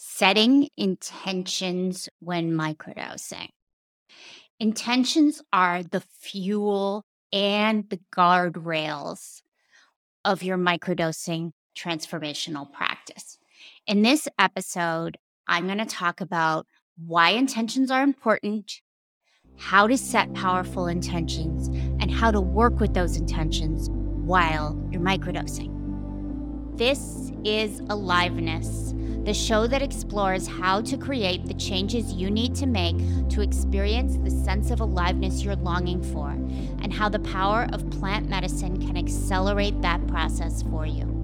setting intentions when microdosing. Intentions are the fuel and the guardrails of your microdosing transformational practice. In this episode, I'm going to talk about why intentions are important, how to set powerful intentions, and how to work with those intentions while you're microdosing. This is Aliveness the show that explores how to create the changes you need to make to experience the sense of aliveness you're longing for, and how the power of plant medicine can accelerate that process for you.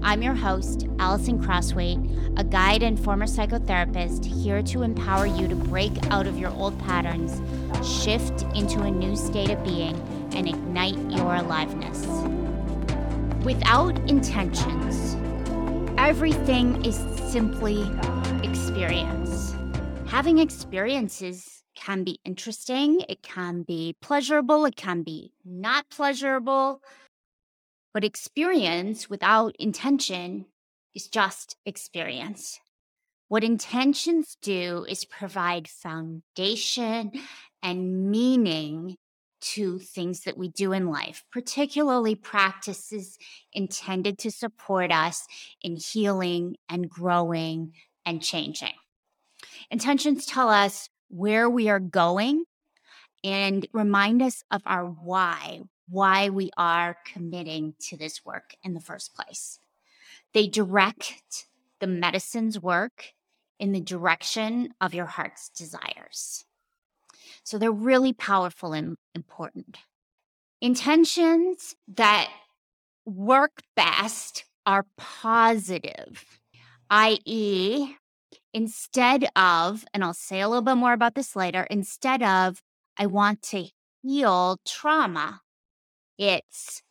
I'm your host, Allison Crossway, a guide and former psychotherapist here to empower you to break out of your old patterns, shift into a new state of being, and ignite your aliveness. Without intentions, everything is simply experience. Having experiences can be interesting, it can be pleasurable, it can be not pleasurable. But experience without intention is just experience. What intentions do is provide foundation and meaning to things that we do in life, particularly practices intended to support us in healing and growing and changing. Intentions tell us where we are going and remind us of our why, why we are committing to this work in the first place. They direct the medicine's work in the direction of your heart's desires. So they're really powerful and important. Intentions that work best are positive, i.e., instead of, and I'll say a little bit more about this later, instead of, I want to heal trauma, it's,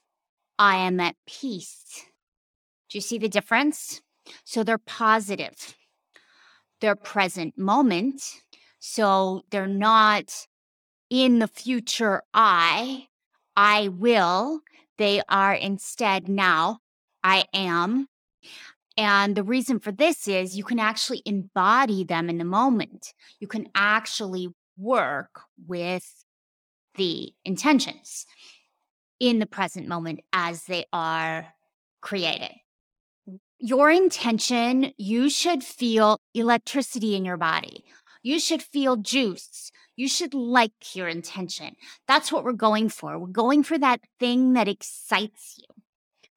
I am at peace. Do you see the difference? So they're positive. They're present moment so they're not in the future I, I will. They are instead now, I am. And the reason for this is you can actually embody them in the moment. You can actually work with the intentions in the present moment as they are created. Your intention, you should feel electricity in your body. You should feel juice. You should like your intention. That's what we're going for. We're going for that thing that excites you,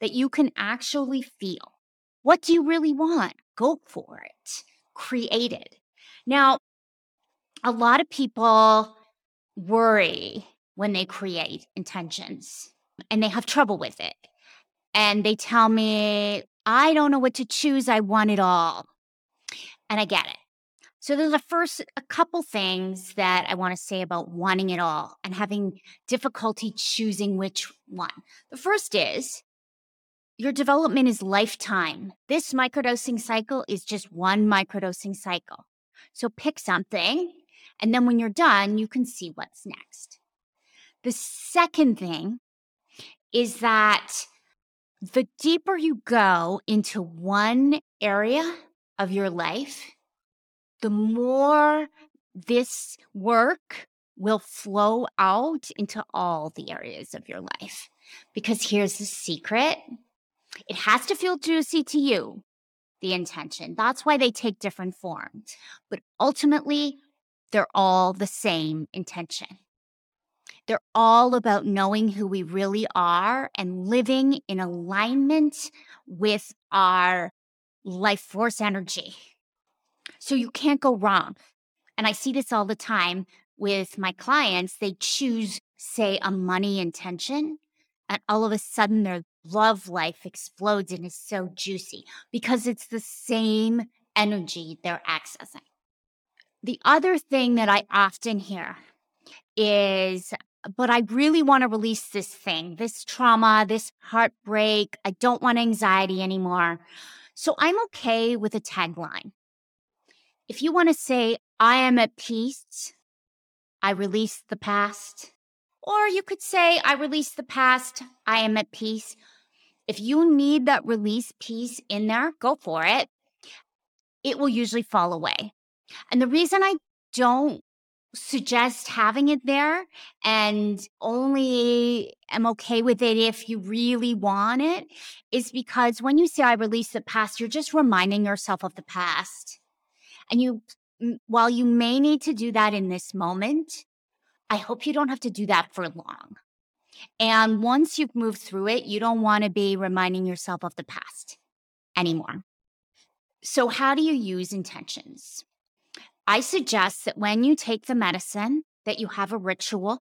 that you can actually feel. What do you really want? Go for it. Create it. Now, a lot of people worry when they create intentions and they have trouble with it. And they tell me, I don't know what to choose. I want it all. And I get it. So there's a first a couple things that I want to say about wanting it all and having difficulty choosing which one. The first is your development is lifetime. This microdosing cycle is just one microdosing cycle. So pick something and then when you're done, you can see what's next. The second thing is that the deeper you go into one area of your life, the more this work will flow out into all the areas of your life. Because here's the secret it has to feel juicy to you, the intention. That's why they take different forms. But ultimately, they're all the same intention. They're all about knowing who we really are and living in alignment with our life force energy. So you can't go wrong. And I see this all the time with my clients. They choose, say, a money intention, and all of a sudden their love life explodes and is so juicy because it's the same energy they're accessing. The other thing that I often hear is, but I really want to release this thing, this trauma, this heartbreak. I don't want anxiety anymore. So I'm okay with a tagline. If you want to say, I am at peace, I release the past. Or you could say, I release the past, I am at peace. If you need that release piece in there, go for it. it will usually fall away. And the reason I don't suggest having it there and only am okay with it if you really want it is because when you say I release the past, you're just reminding yourself of the past. And you, while you may need to do that in this moment, I hope you don't have to do that for long. And once you've moved through it, you don't want to be reminding yourself of the past anymore. So, how do you use intentions? I suggest that when you take the medicine, that you have a ritual,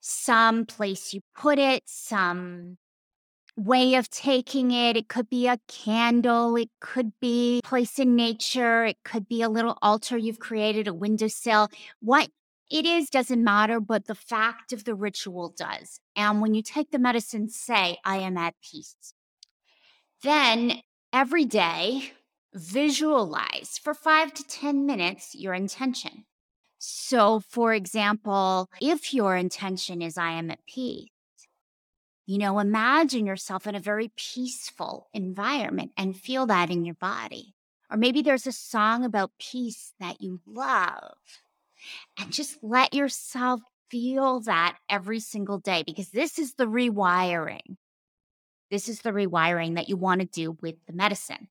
some place you put it, some way of taking it. It could be a candle, it could be place in nature, it could be a little altar you've created, a windowsill. What it is doesn't matter, but the fact of the ritual does. And when you take the medicine, say, I am at peace. Then every day, visualize for five to 10 minutes your intention. So, for example, if your intention is, I am at peace, you know, imagine yourself in a very peaceful environment and feel that in your body. Or maybe there's a song about peace that you love. And just let yourself feel that every single day because this is the rewiring. This is the rewiring that you want to do with the medicine.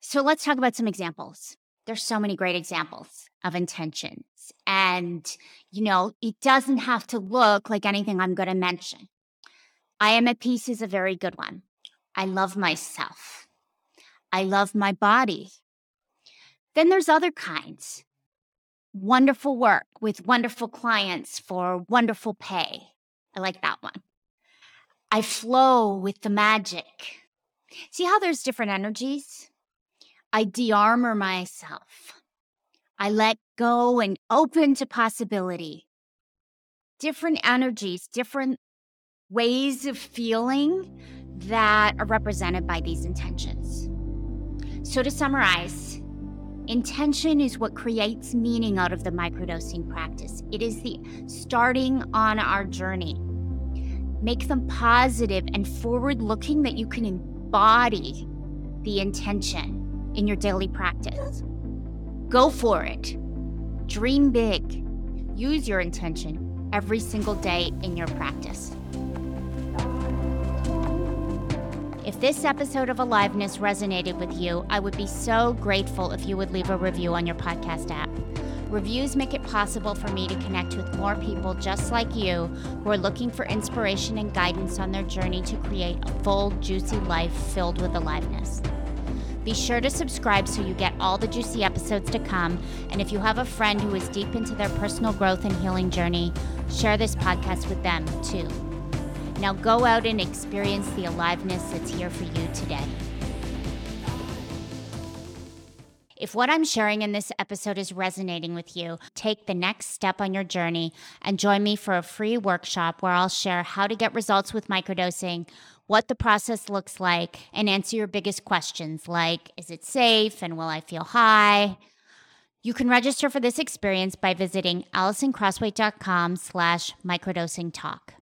So let's talk about some examples. There's so many great examples of intentions. And, you know, it doesn't have to look like anything I'm going to mention. I am at peace is a very good one. I love myself. I love my body. Then there's other kinds. Wonderful work with wonderful clients for wonderful pay. I like that one. I flow with the magic. See how there's different energies? I de armor myself. I let go and open to possibility. Different energies, different ways of feeling that are represented by these intentions. So, to summarize, intention is what creates meaning out of the microdosing practice. It is the starting on our journey. Make them positive and forward looking that you can embody the intention in your daily practice. Go for it. Dream big. Use your intention every single day in your practice. If this episode of Aliveness resonated with you, I would be so grateful if you would leave a review on your podcast app. Reviews make it possible for me to connect with more people just like you who are looking for inspiration and guidance on their journey to create a full, juicy life filled with aliveness. Be sure to subscribe so you get all the juicy episodes to come. And if you have a friend who is deep into their personal growth and healing journey, share this podcast with them too. Now go out and experience the aliveness that's here for you today. If what I'm sharing in this episode is resonating with you, take the next step on your journey and join me for a free workshop where I'll share how to get results with microdosing, what the process looks like, and answer your biggest questions like is it safe and will I feel high? You can register for this experience by visiting allisoncrossway.com slash microdosing talk.